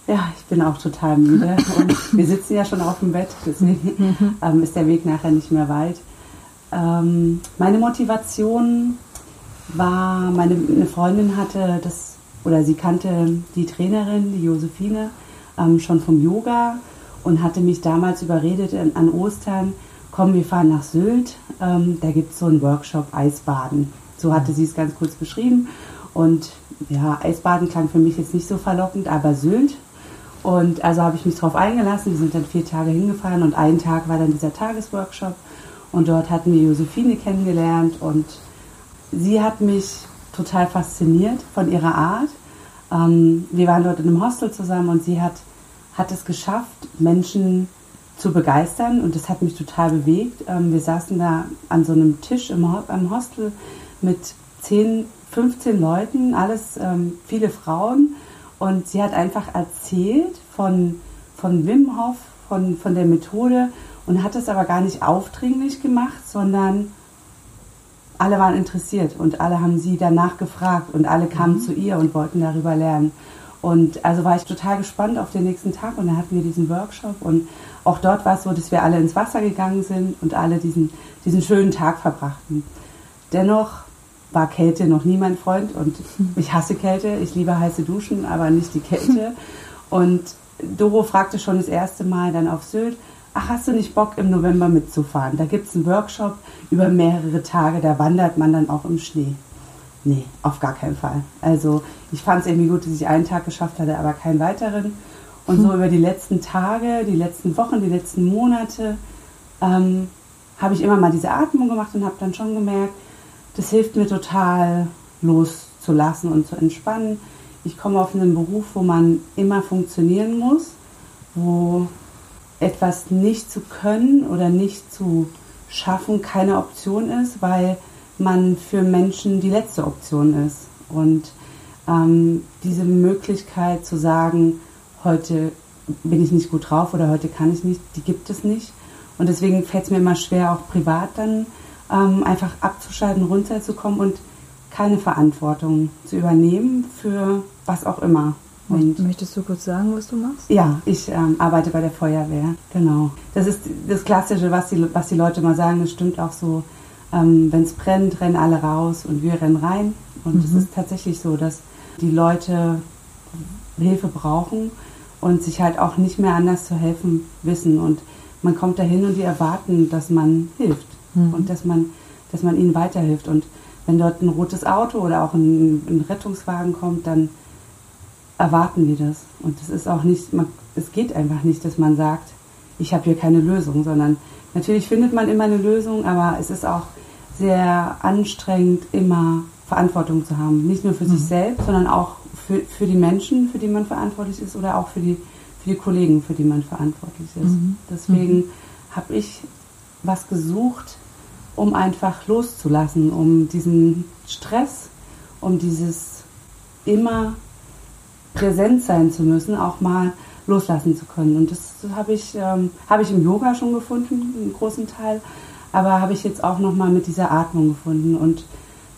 Ja, ich bin auch total müde und wir sitzen ja schon auf dem Bett, deswegen ähm, ist der Weg nachher nicht mehr weit. Ähm, meine Motivation war, meine eine Freundin hatte das, oder sie kannte die Trainerin, die Josephine, ähm, schon vom Yoga und hatte mich damals überredet an Ostern, komm, wir fahren nach Sylt, ähm, da gibt es so einen Workshop Eisbaden. So hatte sie es ganz kurz beschrieben. Und ja, Eisbaden klang für mich jetzt nicht so verlockend, aber Sylt. Und also habe ich mich darauf eingelassen. Wir sind dann vier Tage hingefahren und einen Tag war dann dieser Tagesworkshop. Und dort hatten wir Josephine kennengelernt und sie hat mich total fasziniert von ihrer Art. Ähm, wir waren dort in einem Hostel zusammen und sie hat, hat es geschafft, Menschen zu begeistern und das hat mich total bewegt. Ähm, wir saßen da an so einem Tisch im, im Hostel mit 10, 15 Leuten, alles ähm, viele Frauen und sie hat einfach erzählt von, von Wim Hof, von, von der Methode und hat es aber gar nicht aufdringlich gemacht, sondern alle waren interessiert und alle haben sie danach gefragt und alle kamen mhm. zu ihr und wollten darüber lernen. Und also war ich total gespannt auf den nächsten Tag und dann hatten wir diesen Workshop und auch dort war es so, dass wir alle ins Wasser gegangen sind und alle diesen, diesen schönen Tag verbrachten. Dennoch war Kälte noch nie mein Freund und ich hasse Kälte, ich liebe heiße Duschen, aber nicht die Kälte. Und Doro fragte schon das erste Mal dann auf Sylt, ach, hast du nicht Bock im November mitzufahren? Da gibt es einen Workshop über mehrere Tage, da wandert man dann auch im Schnee. Nee, auf gar keinen Fall. Also ich fand es irgendwie gut, dass ich einen Tag geschafft hatte, aber keinen weiteren. Und so hm. über die letzten Tage, die letzten Wochen, die letzten Monate ähm, habe ich immer mal diese Atmung gemacht und habe dann schon gemerkt, das hilft mir total loszulassen und zu entspannen. Ich komme auf einen Beruf, wo man immer funktionieren muss, wo etwas nicht zu können oder nicht zu schaffen keine Option ist, weil man für Menschen die letzte Option ist. Und ähm, diese Möglichkeit zu sagen, heute bin ich nicht gut drauf oder heute kann ich nicht, die gibt es nicht. Und deswegen fällt es mir immer schwer, auch privat dann ähm, einfach abzuschalten, runterzukommen und keine Verantwortung zu übernehmen für was auch immer. Und Möchtest du kurz sagen, was du machst? Ja, ich ähm, arbeite bei der Feuerwehr, genau. Das ist das Klassische, was die, was die Leute mal sagen, das stimmt auch so. Ähm, Wenn es brennt, rennen alle raus und wir rennen rein. Und es mhm. ist tatsächlich so, dass die Leute Hilfe brauchen und sich halt auch nicht mehr anders zu helfen wissen. Und man kommt dahin und die erwarten, dass man hilft mhm. und dass man, dass man ihnen weiterhilft. Und wenn dort ein rotes Auto oder auch ein, ein Rettungswagen kommt, dann erwarten die das. Und es ist auch nicht, man, es geht einfach nicht, dass man sagt, ich habe hier keine Lösung, sondern natürlich findet man immer eine Lösung, aber es ist auch sehr anstrengend, immer Verantwortung zu haben. Nicht nur für mhm. sich selbst, sondern auch für, für die Menschen, für die man verantwortlich ist oder auch für die, für die Kollegen, für die man verantwortlich ist. Mhm. Deswegen mhm. habe ich was gesucht, um einfach loszulassen, um diesen Stress, um dieses immer präsent sein zu müssen, auch mal loslassen zu können. Und das habe ich, ähm, hab ich im Yoga schon gefunden, einen großen Teil, aber habe ich jetzt auch nochmal mit dieser Atmung gefunden. Und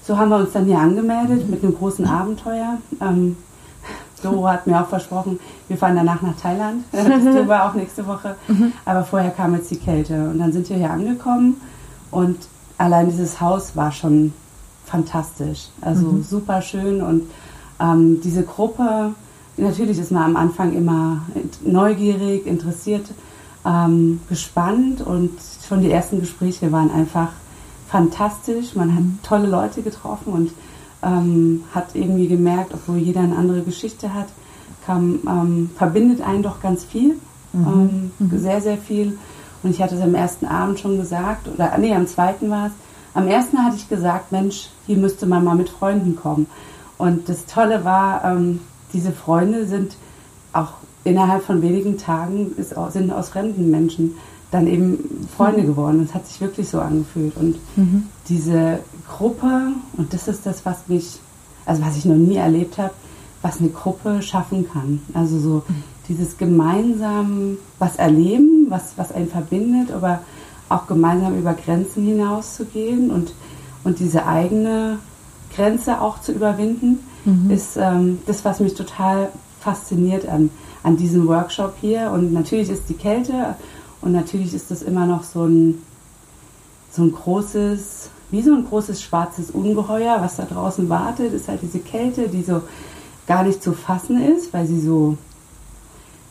so haben wir uns dann hier angemeldet mit einem großen Abenteuer. Ähm, Doro hat mir auch versprochen, wir fahren danach nach Thailand. Das wir auch nächste Woche. Aber vorher kam jetzt die Kälte. Und dann sind wir hier angekommen und allein dieses Haus war schon fantastisch. Also mhm. super schön und ähm, diese Gruppe, natürlich ist man am Anfang immer neugierig, interessiert, ähm, gespannt und schon die ersten Gespräche waren einfach fantastisch. Man hat tolle Leute getroffen und ähm, hat irgendwie gemerkt, obwohl jeder eine andere Geschichte hat, kam, ähm, verbindet einen doch ganz viel, mhm. Ähm, mhm. sehr, sehr viel. Und ich hatte es am ersten Abend schon gesagt, oder nee, am zweiten war es. Am ersten hatte ich gesagt, Mensch, hier müsste man mal mit Freunden kommen. Und das Tolle war, ähm, diese Freunde sind auch innerhalb von wenigen Tagen sind aus fremden Menschen dann eben Freunde mhm. geworden. Es hat sich wirklich so angefühlt. Und mhm. diese Gruppe, und das ist das, was mich, also was ich noch nie erlebt habe, was eine Gruppe schaffen kann. Also so mhm. dieses gemeinsam was erleben, was, was einen verbindet, aber auch gemeinsam über Grenzen hinauszugehen und, und diese eigene Grenze auch zu überwinden, mhm. ist ähm, das, was mich total fasziniert an, an diesem Workshop hier. Und natürlich ist die Kälte und natürlich ist das immer noch so ein, so ein großes, wie so ein großes schwarzes Ungeheuer, was da draußen wartet, ist halt diese Kälte, die so gar nicht zu fassen ist, weil sie so,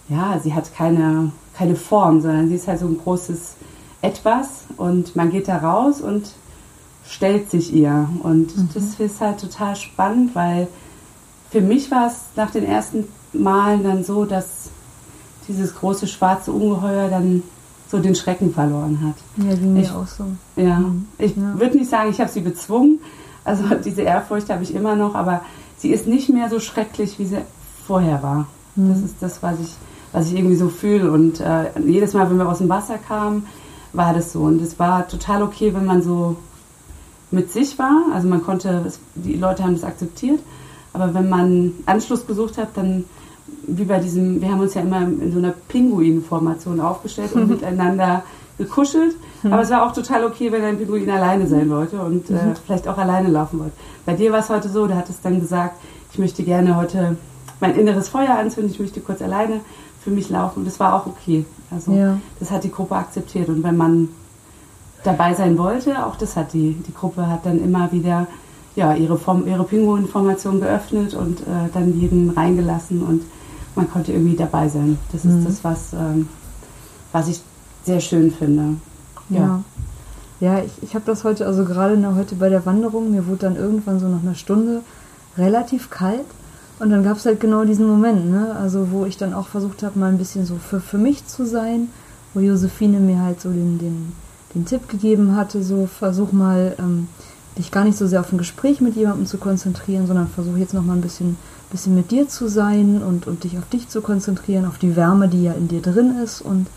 ja, sie hat keine, keine Form, sondern sie ist halt so ein großes Etwas und man geht da raus und stellt sich ihr. Und mhm. das ist halt total spannend, weil für mich war es nach den ersten Malen dann so, dass dieses große schwarze Ungeheuer dann so den Schrecken verloren hat. Ja, ging mir auch so. Ja, mhm. ich ja. würde nicht sagen, ich habe sie bezwungen. Also diese Ehrfurcht habe ich immer noch, aber sie ist nicht mehr so schrecklich, wie sie vorher war. Mhm. Das ist das, was ich, was ich irgendwie so fühle. Und äh, jedes Mal, wenn wir aus dem Wasser kamen, war das so. Und es war total okay, wenn man so mit sich war. Also man konnte, die Leute haben das akzeptiert. Aber wenn man Anschluss gesucht hat, dann wie bei diesem, wir haben uns ja immer in so einer Pinguin-Formation aufgestellt und miteinander gekuschelt. Mhm. Aber es war auch total okay, wenn ein Pinguin alleine sein wollte und äh, mhm. vielleicht auch alleine laufen wollte. Bei dir war es heute so, du hattest dann gesagt, ich möchte gerne heute mein inneres Feuer anzünden, ich möchte kurz alleine für mich laufen. Und das war auch okay. Also ja. das hat die Gruppe akzeptiert. Und wenn man dabei sein wollte, auch das hat die, die Gruppe hat dann immer wieder ja, ihre, Form, ihre Pinguin-Formation geöffnet und äh, dann jeden reingelassen und man konnte irgendwie dabei sein. Das ist mhm. das, was, ähm, was ich sehr schön finde. Ja. ja. Ja, ich, ich habe das heute, also gerade heute bei der Wanderung, mir wurde dann irgendwann so nach einer Stunde relativ kalt. Und dann gab es halt genau diesen Moment, ne? Also wo ich dann auch versucht habe, mal ein bisschen so für, für mich zu sein, wo Josephine mir halt so den, den, den Tipp gegeben hatte, so versuch mal ähm, dich gar nicht so sehr auf ein Gespräch mit jemandem zu konzentrieren, sondern versuch jetzt noch mal ein bisschen bisschen mit dir zu sein und, und dich auf dich zu konzentrieren, auf die Wärme, die ja in dir drin ist. Und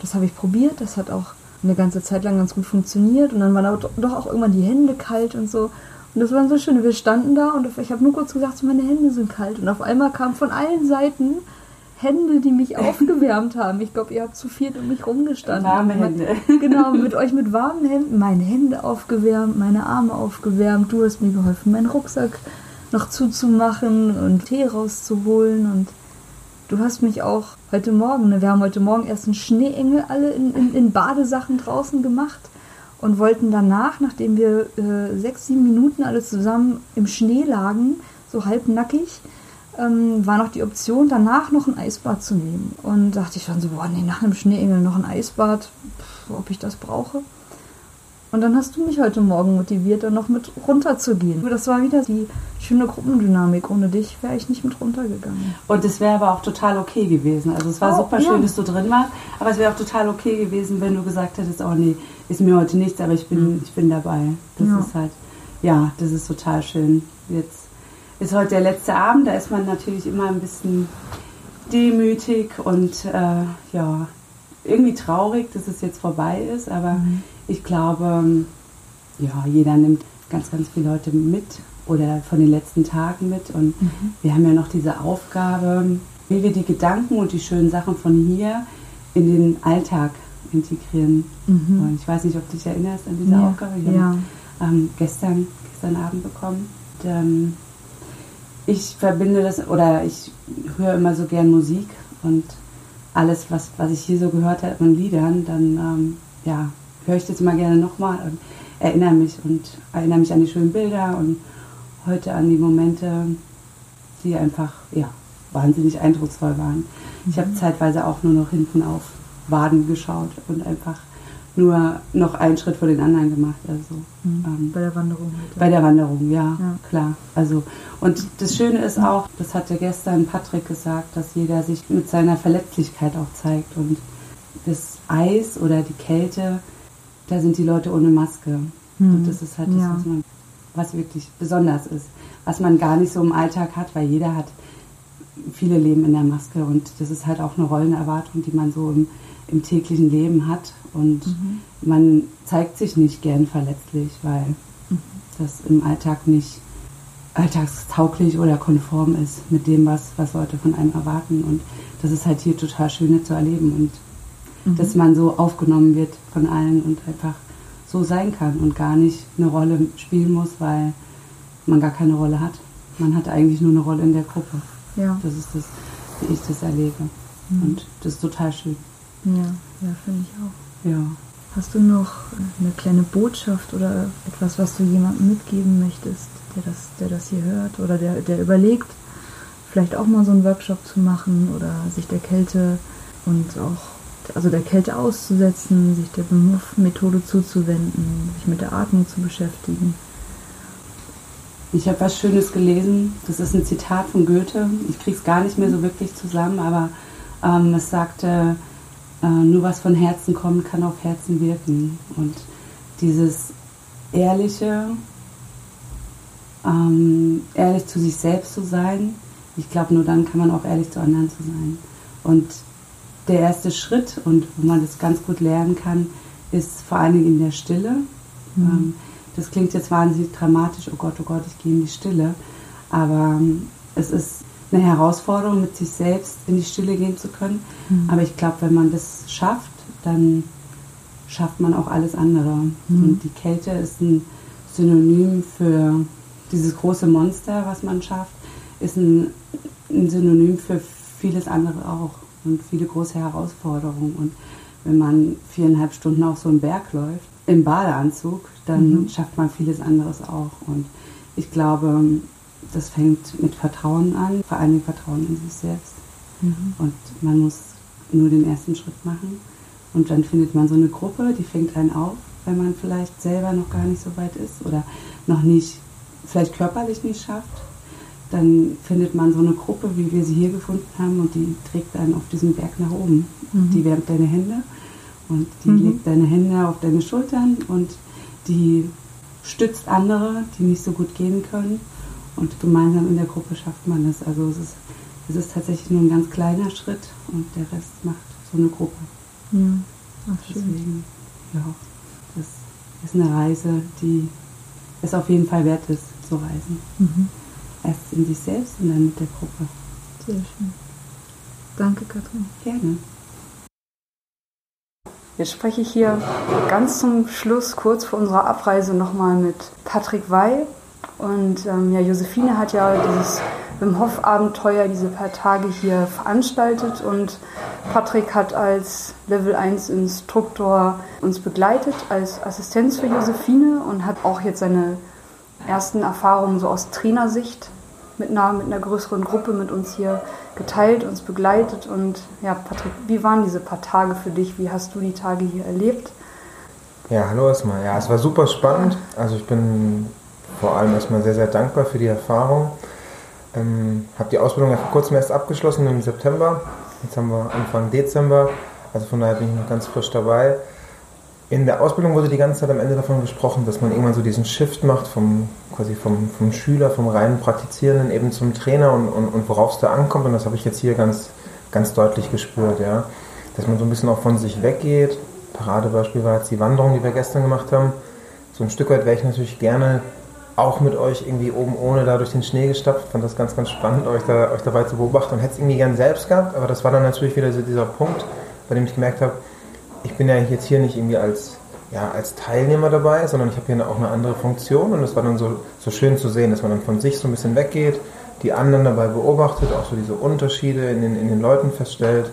das habe ich probiert. Das hat auch eine ganze Zeit lang ganz gut funktioniert. Und dann waren aber doch auch irgendwann die Hände kalt und so. Und das war so schön. Wir standen da und ich habe nur kurz gesagt, meine Hände sind kalt. Und auf einmal kamen von allen Seiten Hände, die mich aufgewärmt haben. Ich glaube, ihr habt zu viel um mich rumgestanden. Warme Hände. genau, mit euch mit warmen Händen. Meine Hände aufgewärmt, meine Arme aufgewärmt. Du hast mir geholfen, meinen Rucksack noch zuzumachen und Tee rauszuholen. Und du hast mich auch heute Morgen, ne, wir haben heute Morgen erst einen Schneeengel alle in, in, in Badesachen draußen gemacht und wollten danach, nachdem wir äh, sechs, sieben Minuten alle zusammen im Schnee lagen, so halbnackig, ähm, war noch die Option, danach noch ein Eisbad zu nehmen. Und dachte ich schon so, boah, nee, nach einem Schneeengel noch ein Eisbad, pff, ob ich das brauche. Und dann hast du mich heute Morgen motiviert, da noch mit runterzugehen. Das war wieder die schöne Gruppendynamik. Ohne dich wäre ich nicht mit runtergegangen. Und es wäre aber auch total okay gewesen. Also es war oh, super schön, ja. dass du drin warst. Aber es wäre auch total okay gewesen, wenn du gesagt hättest, oh nee, ist mir heute nichts, aber ich bin, mhm. ich bin dabei. Das ja. ist halt, ja, das ist total schön. Jetzt ist heute der letzte Abend, da ist man natürlich immer ein bisschen demütig und äh, ja, irgendwie traurig, dass es jetzt vorbei ist, aber mhm ich glaube, ja, jeder nimmt ganz, ganz viele Leute mit oder von den letzten Tagen mit. Und mhm. wir haben ja noch diese Aufgabe, wie wir die Gedanken und die schönen Sachen von hier in den Alltag integrieren. Mhm. Und ich weiß nicht, ob du dich erinnerst an diese ja. Aufgabe. Wir ja. haben ähm, gestern, gestern Abend bekommen. Und, ähm, ich verbinde das, oder ich höre immer so gern Musik und alles, was, was ich hier so gehört habe an Liedern, dann ähm, ja, höre ich das immer gerne nochmal und erinnere mich und erinnere mich an die schönen Bilder und heute an die Momente, die einfach ja, wahnsinnig eindrucksvoll waren. Ich habe zeitweise auch nur noch hinten auf Waden geschaut und einfach nur noch einen Schritt vor den anderen gemacht. Also, Mhm. ähm, Bei der Wanderung. Halt. bei der Wanderung, ja, Ja. klar. Also, und das Schöne ist auch, das hatte gestern Patrick gesagt, dass jeder sich mit seiner Verletzlichkeit auch zeigt. Und das Eis oder die Kälte, da sind die Leute ohne Maske. Und das ist halt das, Ja. was, man, was wirklich besonders ist. Was man gar nicht so im Alltag hat, weil jeder hat, viele leben in der Maske. Und das ist halt auch eine Rollenerwartung, die man so im, im täglichen Leben hat. Und man zeigt sich nicht gern verletzlich, weil das im Alltag nicht alltagstauglich oder konform ist mit dem, was, was Leute von einem erwarten. Und das ist halt hier total schön zu erleben und dass man so aufgenommen wird von allen und einfach so sein kann und gar nicht eine Rolle spielen muss, weil man gar keine Rolle hat. Man hat eigentlich nur eine Rolle in der Gruppe. Ja. Das ist das, wie ich das erlebe. Und das ist total schön. Ja, ja finde ich auch. Ja. Hast du noch eine kleine Botschaft oder etwas, was du jemandem mitgeben möchtest, der das, der das hier hört oder der, der überlegt, vielleicht auch mal so einen Workshop zu machen oder sich der Kälte und auch, also der Kälte auszusetzen, sich der Methode zuzuwenden, sich mit der Atmung zu beschäftigen? Ich habe was Schönes gelesen. Das ist ein Zitat von Goethe. Ich kriege es gar nicht mehr so wirklich zusammen, aber ähm, es sagte, äh, nur was von Herzen kommt, kann auf Herzen wirken. Und dieses ehrliche, ähm, ehrlich zu sich selbst zu sein, ich glaube, nur dann kann man auch ehrlich zu anderen zu sein. Und der erste Schritt und wo man das ganz gut lernen kann, ist vor allen Dingen in der Stille. Ähm, das klingt jetzt wahnsinnig dramatisch, oh Gott, oh Gott, ich gehe in die Stille. Aber ähm, es ist eine Herausforderung, mit sich selbst in die Stille gehen zu können. Aber ich glaube, wenn man das schafft, dann schafft man auch alles andere. Und die Kälte ist ein Synonym für dieses große Monster, was man schafft, ist ein, ein Synonym für vieles andere auch und viele große Herausforderungen. Und wenn man viereinhalb Stunden auf so einen Berg läuft, im Badeanzug, dann schafft man vieles anderes auch. Und ich glaube, das fängt mit Vertrauen an, vor allem Vertrauen in sich selbst. Und man muss nur den ersten Schritt machen. Und dann findet man so eine Gruppe, die fängt einen auf, wenn man vielleicht selber noch gar nicht so weit ist oder noch nicht, vielleicht körperlich nicht schafft. Dann findet man so eine Gruppe, wie wir sie hier gefunden haben, und die trägt einen auf diesem Berg nach oben. Die wärmt deine Hände und die legt deine Hände auf deine Schultern und die stützt andere, die nicht so gut gehen können. Und gemeinsam in der Gruppe schafft man das. Also es ist, es ist tatsächlich nur ein ganz kleiner Schritt und der Rest macht so eine Gruppe. Ja, ach, schön. Deswegen, ja, das ist eine Reise, die es auf jeden Fall wert ist, zu reisen. Mhm. Erst in sich selbst und dann mit der Gruppe. Sehr schön. Danke, Katrin. Gerne. Jetzt spreche ich hier ganz zum Schluss, kurz vor unserer Abreise, nochmal mit Patrick Wey. Und ähm, ja, Josephine hat ja dieses Wim Hof Abenteuer, diese paar Tage hier veranstaltet und Patrick hat als Level 1 Instruktor uns begleitet als Assistenz für Josephine und hat auch jetzt seine ersten Erfahrungen so aus Trainersicht mit einer, mit einer größeren Gruppe mit uns hier geteilt, uns begleitet. Und ja, Patrick, wie waren diese paar Tage für dich? Wie hast du die Tage hier erlebt? Ja, hallo erstmal. Ja, es war super spannend. Also ich bin vor allem erstmal sehr, sehr dankbar für die Erfahrung. Ähm, habe die Ausbildung ja vor kurzem erst abgeschlossen im September. Jetzt haben wir Anfang Dezember. Also von daher bin ich noch ganz frisch dabei. In der Ausbildung wurde die ganze Zeit am Ende davon gesprochen, dass man irgendwann so diesen Shift macht vom quasi vom, vom Schüler, vom reinen Praktizierenden eben zum Trainer und, und, und worauf es da ankommt. Und das habe ich jetzt hier ganz, ganz deutlich gespürt, ja. Dass man so ein bisschen auch von sich weggeht. Paradebeispiel war jetzt die Wanderung, die wir gestern gemacht haben. So ein Stück weit wäre ich natürlich gerne auch mit euch irgendwie oben ohne da durch den Schnee gestapft. Fand das ganz, ganz spannend, euch, da, euch dabei zu beobachten und hätte es irgendwie gern selbst gehabt. Aber das war dann natürlich wieder so dieser Punkt, bei dem ich gemerkt habe, ich bin ja jetzt hier nicht irgendwie als ja, als Teilnehmer dabei, sondern ich habe hier auch eine andere Funktion und es war dann so, so schön zu sehen, dass man dann von sich so ein bisschen weggeht, die anderen dabei beobachtet, auch so diese Unterschiede in den, in den Leuten feststellt.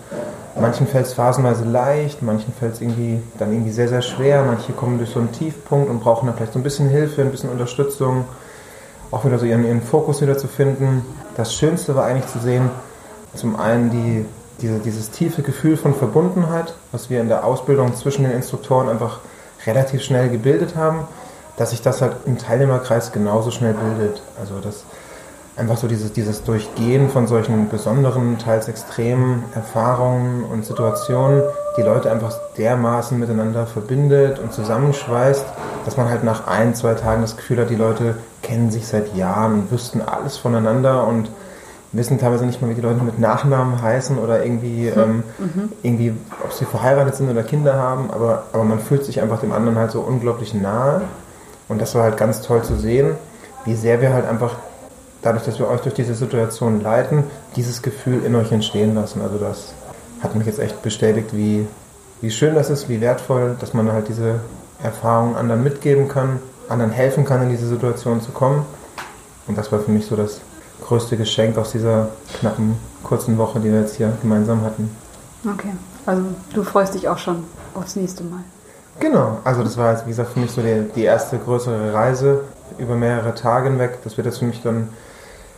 Manchen fällt es phasenweise leicht, manchen fällt es irgendwie dann irgendwie sehr, sehr schwer, manche kommen durch so einen Tiefpunkt und brauchen dann vielleicht so ein bisschen Hilfe, ein bisschen Unterstützung, auch wieder so ihren, ihren Fokus wieder zu finden. Das Schönste war eigentlich zu sehen, zum einen die, diese, dieses tiefe Gefühl von Verbundenheit, was wir in der Ausbildung zwischen den Instruktoren einfach relativ schnell gebildet haben, dass sich das halt im Teilnehmerkreis genauso schnell bildet. Also das einfach so dieses, dieses Durchgehen von solchen besonderen, teils extremen Erfahrungen und Situationen, die Leute einfach dermaßen miteinander verbindet und zusammenschweißt, dass man halt nach ein, zwei Tagen das Gefühl hat, die Leute kennen sich seit Jahren und wüssten alles voneinander und wissen teilweise nicht mal, wie die Leute mit Nachnamen heißen oder irgendwie, mhm. Ähm, mhm. irgendwie ob sie verheiratet sind oder Kinder haben, aber, aber man fühlt sich einfach dem anderen halt so unglaublich nahe. Und das war halt ganz toll zu sehen, wie sehr wir halt einfach, dadurch, dass wir euch durch diese Situation leiten, dieses Gefühl in euch entstehen lassen. Also das hat mich jetzt echt bestätigt, wie, wie schön das ist, wie wertvoll, dass man halt diese Erfahrungen anderen mitgeben kann, anderen helfen kann, in diese Situation zu kommen. Und das war für mich so das größte Geschenk aus dieser knappen, kurzen Woche, die wir jetzt hier gemeinsam hatten. Okay, also du freust dich auch schon aufs nächste Mal. Genau, also das war jetzt, wie gesagt, für mich so die, die erste größere Reise über mehrere Tage hinweg. Das wird jetzt für mich dann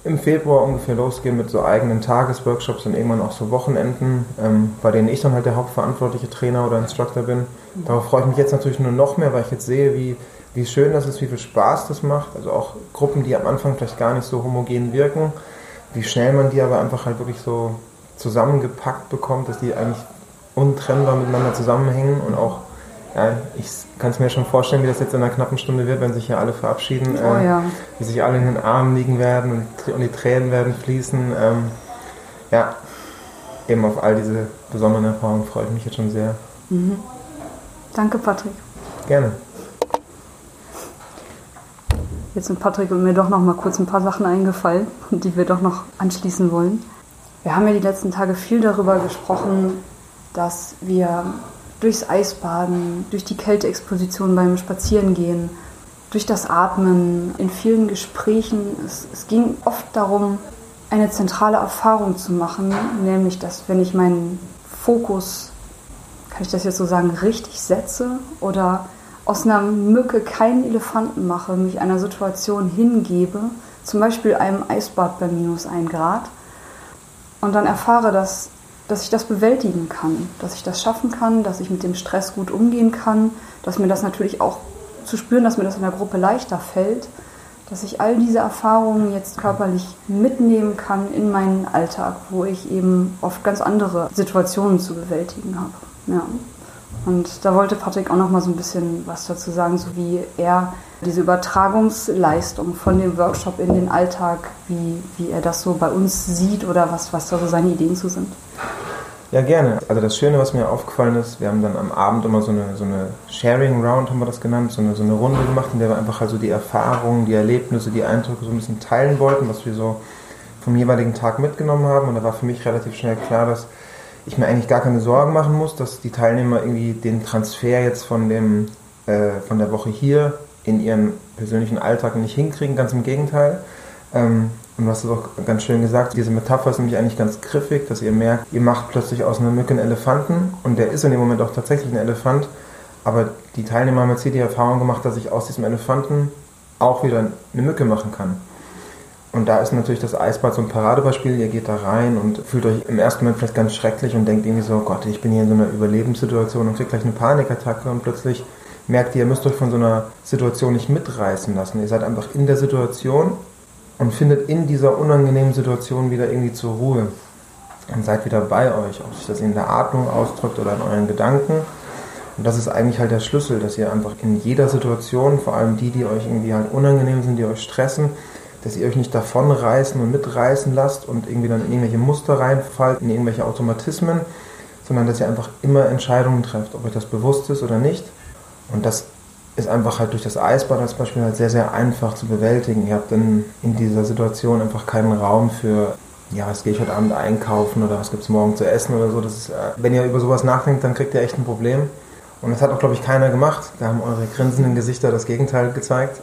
im Februar ungefähr losgehen mit so eigenen Tagesworkshops und irgendwann auch so Wochenenden, ähm, bei denen ich dann halt der hauptverantwortliche Trainer oder Instructor bin. Darauf freue ich mich jetzt natürlich nur noch mehr, weil ich jetzt sehe, wie wie schön das ist, wie viel Spaß das macht. Also auch Gruppen, die am Anfang vielleicht gar nicht so homogen wirken, wie schnell man die aber einfach halt wirklich so zusammengepackt bekommt, dass die eigentlich untrennbar miteinander zusammenhängen und auch, ja, ich kann es mir schon vorstellen, wie das jetzt in einer knappen Stunde wird, wenn sich hier alle verabschieden, oh, äh, ja. wie sich alle in den Armen liegen werden und, und die Tränen werden fließen. Ähm, ja, eben auf all diese besonderen Erfahrungen freue ich mich jetzt schon sehr. Mhm. Danke, Patrick. Gerne. Jetzt sind Patrick und mir doch noch mal kurz ein paar Sachen eingefallen, die wir doch noch anschließen wollen. Wir haben ja die letzten Tage viel darüber gesprochen, dass wir durchs Eisbaden, durch die Kälteexposition beim Spazierengehen, durch das Atmen, in vielen Gesprächen, es, es ging oft darum, eine zentrale Erfahrung zu machen, nämlich dass wenn ich meinen Fokus, kann ich das jetzt so sagen, richtig setze oder aus einer Mücke keinen Elefanten mache, mich einer Situation hingebe, zum Beispiel einem Eisbad bei minus 1 Grad, und dann erfahre, dass, dass ich das bewältigen kann, dass ich das schaffen kann, dass ich mit dem Stress gut umgehen kann, dass mir das natürlich auch zu spüren, dass mir das in der Gruppe leichter fällt, dass ich all diese Erfahrungen jetzt körperlich mitnehmen kann in meinen Alltag, wo ich eben oft ganz andere Situationen zu bewältigen habe. Ja. Und da wollte Patrick auch noch mal so ein bisschen was dazu sagen, so wie er diese Übertragungsleistung von dem Workshop in den Alltag, wie, wie er das so bei uns sieht oder was, was da so seine Ideen zu sind. Ja, gerne. Also das Schöne, was mir aufgefallen ist, wir haben dann am Abend immer so eine, so eine Sharing Round, haben wir das genannt, so eine, so eine Runde gemacht, in der wir einfach also die Erfahrungen, die Erlebnisse, die Eindrücke so ein bisschen teilen wollten, was wir so vom jeweiligen Tag mitgenommen haben. Und da war für mich relativ schnell klar, dass ich mir eigentlich gar keine Sorgen machen muss, dass die Teilnehmer irgendwie den Transfer jetzt von, dem, äh, von der Woche hier in ihren persönlichen Alltag nicht hinkriegen, ganz im Gegenteil. Ähm, und du hast es auch ganz schön gesagt, diese Metapher ist nämlich eigentlich ganz griffig, dass ihr merkt, ihr macht plötzlich aus einer Mücke einen Elefanten und der ist in dem Moment auch tatsächlich ein Elefant, aber die Teilnehmer haben jetzt hier die Erfahrung gemacht, dass ich aus diesem Elefanten auch wieder eine Mücke machen kann. Und da ist natürlich das Eisbad so ein Paradebeispiel. Ihr geht da rein und fühlt euch im ersten Moment vielleicht ganz schrecklich und denkt irgendwie so, Gott, ich bin hier in so einer Überlebenssituation und kriegt gleich eine Panikattacke und plötzlich merkt ihr, ihr müsst euch von so einer Situation nicht mitreißen lassen. Ihr seid einfach in der Situation und findet in dieser unangenehmen Situation wieder irgendwie zur Ruhe und seid wieder bei euch, ob sich das in der Atmung ausdrückt oder in euren Gedanken. Und das ist eigentlich halt der Schlüssel, dass ihr einfach in jeder Situation, vor allem die, die euch irgendwie halt unangenehm sind, die euch stressen, dass ihr euch nicht davonreißen und mitreißen lasst und irgendwie dann in irgendwelche Muster reinfallt, in irgendwelche Automatismen, sondern dass ihr einfach immer Entscheidungen trefft, ob euch das bewusst ist oder nicht. Und das ist einfach halt durch das Eisbad als Beispiel halt sehr, sehr einfach zu bewältigen. Ihr habt dann in dieser Situation einfach keinen Raum für, ja, was gehe ich heute Abend einkaufen oder was gibt es morgen zu essen oder so. Das ist, äh, wenn ihr über sowas nachdenkt, dann kriegt ihr echt ein Problem. Und das hat auch, glaube ich, keiner gemacht. Da haben eure grinsenden Gesichter das Gegenteil gezeigt.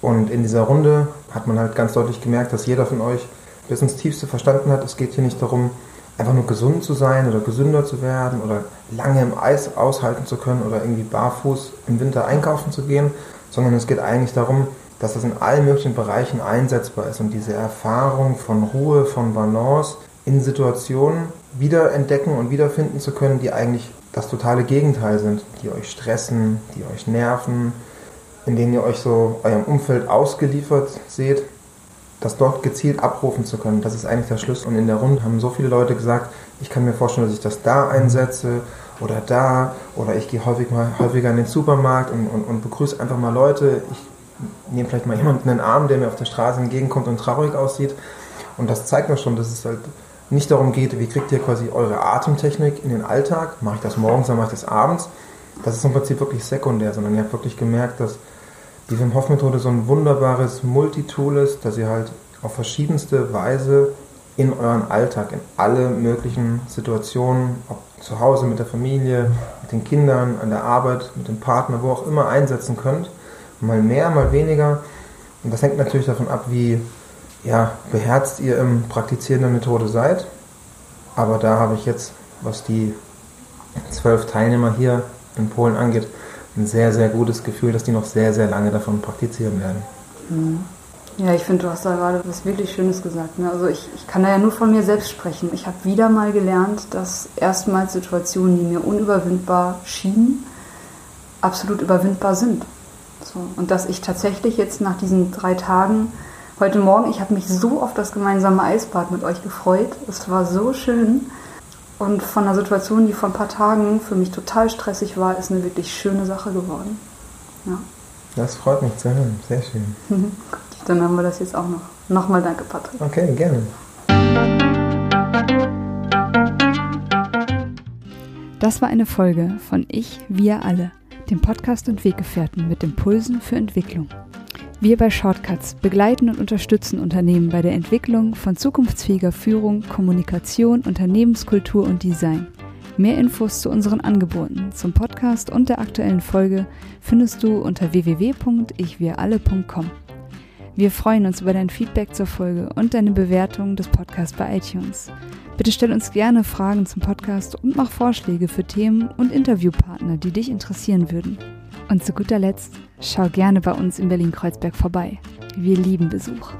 Und in dieser Runde hat man halt ganz deutlich gemerkt, dass jeder von euch bis ins Tiefste verstanden hat, es geht hier nicht darum, einfach nur gesund zu sein oder gesünder zu werden oder lange im Eis aushalten zu können oder irgendwie barfuß im Winter einkaufen zu gehen, sondern es geht eigentlich darum, dass das in allen möglichen Bereichen einsetzbar ist und diese Erfahrung von Ruhe, von Balance in Situationen wiederentdecken und wiederfinden zu können, die eigentlich das totale Gegenteil sind, die euch stressen, die euch nerven, in denen ihr euch so eurem Umfeld ausgeliefert seht, das dort gezielt abrufen zu können. Das ist eigentlich der Schlüssel. Und in der Runde haben so viele Leute gesagt, ich kann mir vorstellen, dass ich das da einsetze oder da oder ich gehe häufig mal, häufiger in den Supermarkt und, und, und begrüße einfach mal Leute. Ich nehme vielleicht mal jemanden in den Arm, der mir auf der Straße entgegenkommt und traurig aussieht. Und das zeigt mir schon, dass es halt nicht darum geht, wie kriegt ihr quasi eure Atemtechnik in den Alltag, mache ich das morgens, dann mache ich das abends. Das ist im Prinzip wirklich sekundär, sondern ihr habt wirklich gemerkt, dass die Wim Hof Methode so ein wunderbares Multitool ist, dass ihr halt auf verschiedenste Weise in euren Alltag, in alle möglichen Situationen, ob zu Hause mit der Familie, mit den Kindern, an der Arbeit, mit dem Partner, wo auch immer einsetzen könnt. Mal mehr, mal weniger. Und das hängt natürlich davon ab, wie ja, beherzt ihr im Praktizieren der Methode seid. Aber da habe ich jetzt, was die zwölf Teilnehmer hier in Polen angeht, ein sehr, sehr gutes Gefühl, dass die noch sehr, sehr lange davon praktizieren werden. Mhm. Ja, ich finde, du hast da gerade was wirklich Schönes gesagt. Ne? Also ich, ich kann da ja nur von mir selbst sprechen. Ich habe wieder mal gelernt, dass erstmals Situationen, die mir unüberwindbar schienen, absolut überwindbar sind. So. Und dass ich tatsächlich jetzt nach diesen drei Tagen, heute Morgen, ich habe mich so auf das gemeinsame Eisbad mit euch gefreut. Es war so schön. Und von einer Situation, die vor ein paar Tagen für mich total stressig war, ist eine wirklich schöne Sache geworden. Ja. Das freut mich zu hören. Sehr schön. Dann haben wir das jetzt auch noch. Nochmal danke, Patrick. Okay, gerne. Das war eine Folge von Ich, wir alle, dem Podcast und Weggefährten mit Impulsen für Entwicklung. Wir bei Shortcuts begleiten und unterstützen Unternehmen bei der Entwicklung von zukunftsfähiger Führung, Kommunikation, Unternehmenskultur und Design. Mehr Infos zu unseren Angeboten, zum Podcast und der aktuellen Folge findest du unter www.ichwiralle.com. Wir freuen uns über dein Feedback zur Folge und deine Bewertung des Podcasts bei iTunes. Bitte stell uns gerne Fragen zum Podcast und mach Vorschläge für Themen und Interviewpartner, die dich interessieren würden. Und zu guter Letzt, Schau gerne bei uns in Berlin-Kreuzberg vorbei. Wir lieben Besuch.